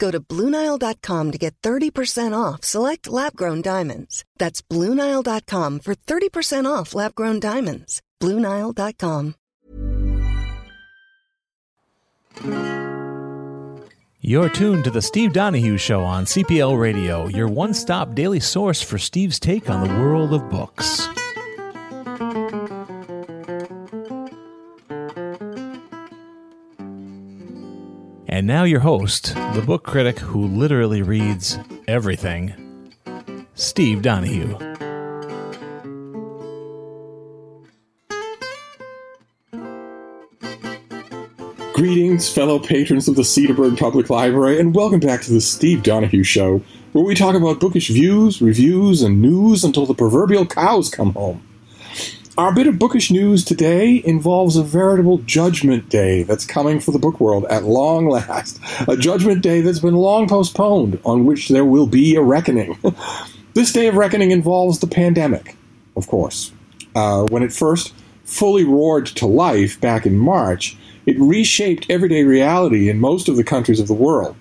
Go to BlueNile.com to get 30% off select lab-grown diamonds. That's BlueNile.com for 30% off lab-grown diamonds. BlueNile.com. You're tuned to the Steve Donahue Show on CPL Radio, your one stop daily source for Steve's take on the world of books. Now, your host, the book critic who literally reads everything, Steve Donahue. Greetings, fellow patrons of the Cedarburg Public Library, and welcome back to the Steve Donahue Show, where we talk about bookish views, reviews, and news until the proverbial cows come home. Our bit of bookish news today involves a veritable judgment day that's coming for the book world at long last. A judgment day that's been long postponed, on which there will be a reckoning. this day of reckoning involves the pandemic, of course. Uh, when it first fully roared to life back in March, it reshaped everyday reality in most of the countries of the world.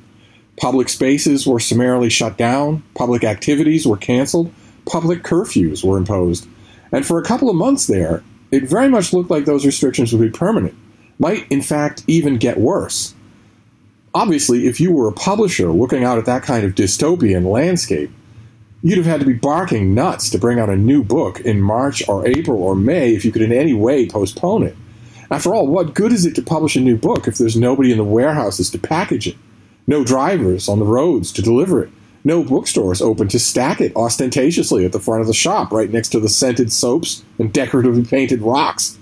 Public spaces were summarily shut down, public activities were canceled, public curfews were imposed. And for a couple of months there, it very much looked like those restrictions would be permanent, might in fact even get worse. Obviously, if you were a publisher looking out at that kind of dystopian landscape, you'd have had to be barking nuts to bring out a new book in March or April or May if you could in any way postpone it. After all, what good is it to publish a new book if there's nobody in the warehouses to package it? No drivers on the roads to deliver it? No bookstores open to stack it ostentatiously at the front of the shop right next to the scented soaps and decoratively painted rocks?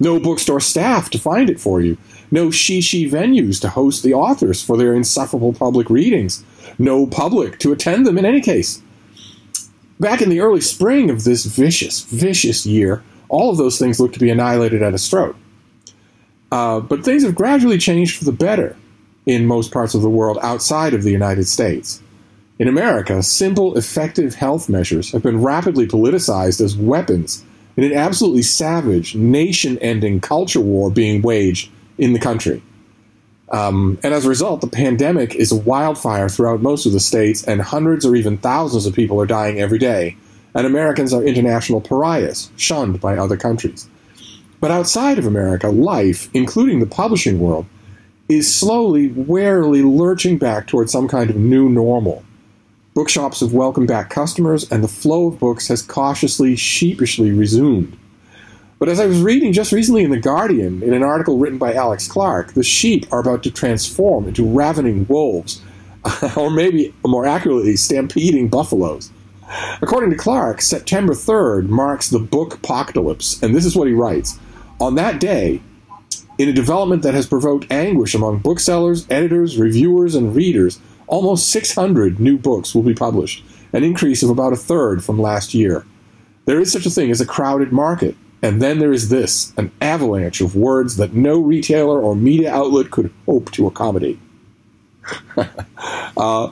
No bookstore staff to find it for you? No shishi venues to host the authors for their insufferable public readings? No public to attend them in any case? Back in the early spring of this vicious, vicious year, all of those things looked to be annihilated at a stroke. Uh, but things have gradually changed for the better in most parts of the world outside of the United States. In America, simple, effective health measures have been rapidly politicized as weapons in an absolutely savage, nation ending culture war being waged in the country. Um, and as a result, the pandemic is a wildfire throughout most of the states, and hundreds or even thousands of people are dying every day. And Americans are international pariahs, shunned by other countries. But outside of America, life, including the publishing world, is slowly, warily lurching back towards some kind of new normal. Bookshops have welcomed back customers, and the flow of books has cautiously, sheepishly resumed. But as I was reading just recently in The Guardian, in an article written by Alex Clark, the sheep are about to transform into ravening wolves, or maybe more accurately, stampeding buffaloes. According to Clark, September 3rd marks the book apocalypse, and this is what he writes. On that day, in a development that has provoked anguish among booksellers, editors, reviewers, and readers, almost 600 new books will be published, an increase of about a third from last year. There is such a thing as a crowded market, and then there is this an avalanche of words that no retailer or media outlet could hope to accommodate. uh,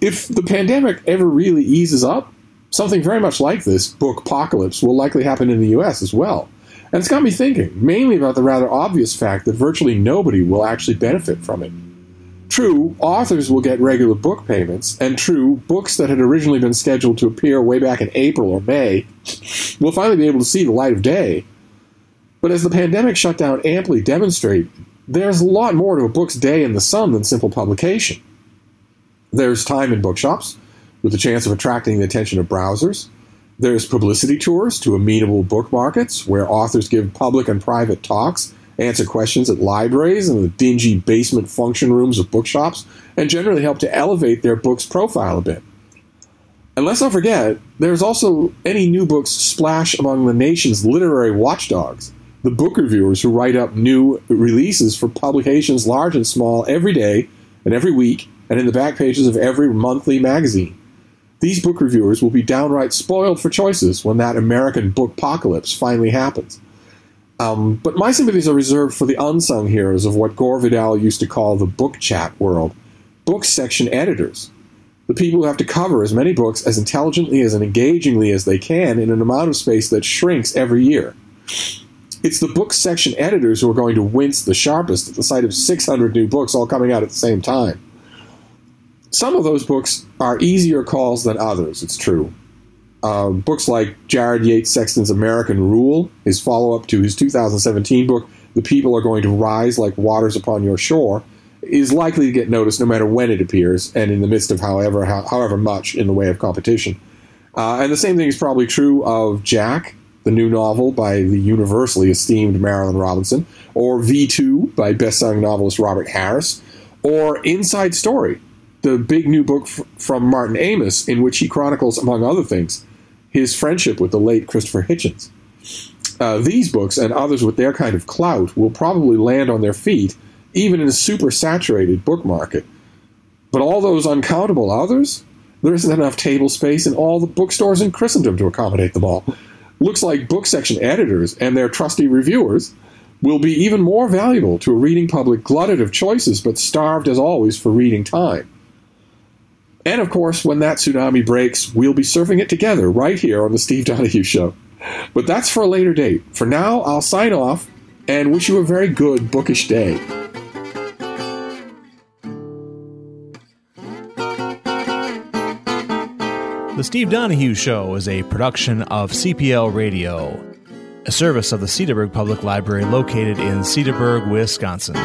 if the pandemic ever really eases up, something very much like this book apocalypse will likely happen in the US as well And it's got me thinking, mainly about the rather obvious fact that virtually nobody will actually benefit from it. True, authors will get regular book payments, and true, books that had originally been scheduled to appear way back in April or May will finally be able to see the light of day. But as the pandemic shutdown amply demonstrated, there's a lot more to a book's day in the sun than simple publication. There's time in bookshops, with the chance of attracting the attention of browsers. There's publicity tours to amenable book markets, where authors give public and private talks, answer questions at libraries and the dingy basement function rooms of bookshops, and generally help to elevate their book's profile a bit. And let's not forget, there's also any new books splash among the nation's literary watchdogs, the book reviewers who write up new releases for publications large and small every day and every week and in the back pages of every monthly magazine. These book reviewers will be downright spoiled for choices when that American book apocalypse finally happens. Um, but my sympathies are reserved for the unsung heroes of what Gore Vidal used to call the book chat world book section editors. The people who have to cover as many books as intelligently as and engagingly as they can in an amount of space that shrinks every year. It's the book section editors who are going to wince the sharpest at the sight of 600 new books all coming out at the same time. Some of those books are easier calls than others, it's true. Uh, books like Jared Yates Sexton's American Rule, his follow up to his 2017 book, The People Are Going to Rise Like Waters Upon Your Shore, is likely to get noticed no matter when it appears and in the midst of however, however much in the way of competition. Uh, and the same thing is probably true of Jack, the new novel by the universally esteemed Marilynne Robinson, or V2 by best-selling novelist Robert Harris, or Inside Story the big new book f- from Martin Amis, in which he chronicles, among other things, his friendship with the late Christopher Hitchens. Uh, these books and others with their kind of clout will probably land on their feet, even in a super saturated book market. But all those uncountable others, there isn't enough table space in all the bookstores in Christendom to accommodate them all. Looks like book section editors and their trusty reviewers will be even more valuable to a reading public glutted of choices but starved as always for reading time. And of course, when that tsunami breaks, we'll be surfing it together right here on the Steve Donahue Show. But that's for a later date. For now, I'll sign off and wish you a very good bookish day. The Steve Donahue Show is a production of CPL Radio, a service of the Cedarburg Public Library located in Cedarburg, Wisconsin.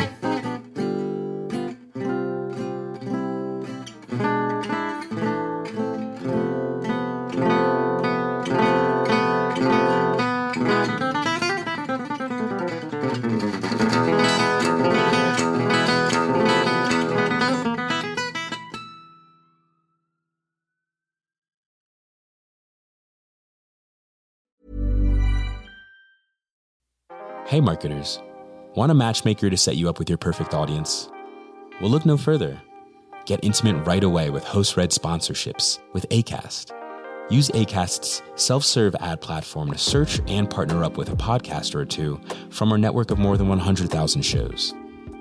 Hey, marketers. Want a matchmaker to set you up with your perfect audience? Well, look no further. Get intimate right away with host read sponsorships with ACAST. Use ACAST's self serve ad platform to search and partner up with a podcaster or two from our network of more than 100,000 shows.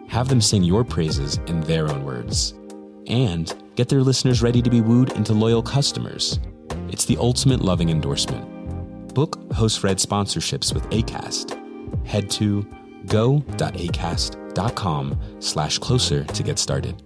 Have them sing your praises in their own words. And get their listeners ready to be wooed into loyal customers. It's the ultimate loving endorsement. Book host read sponsorships with ACAST head to go.acast.com slash closer to get started.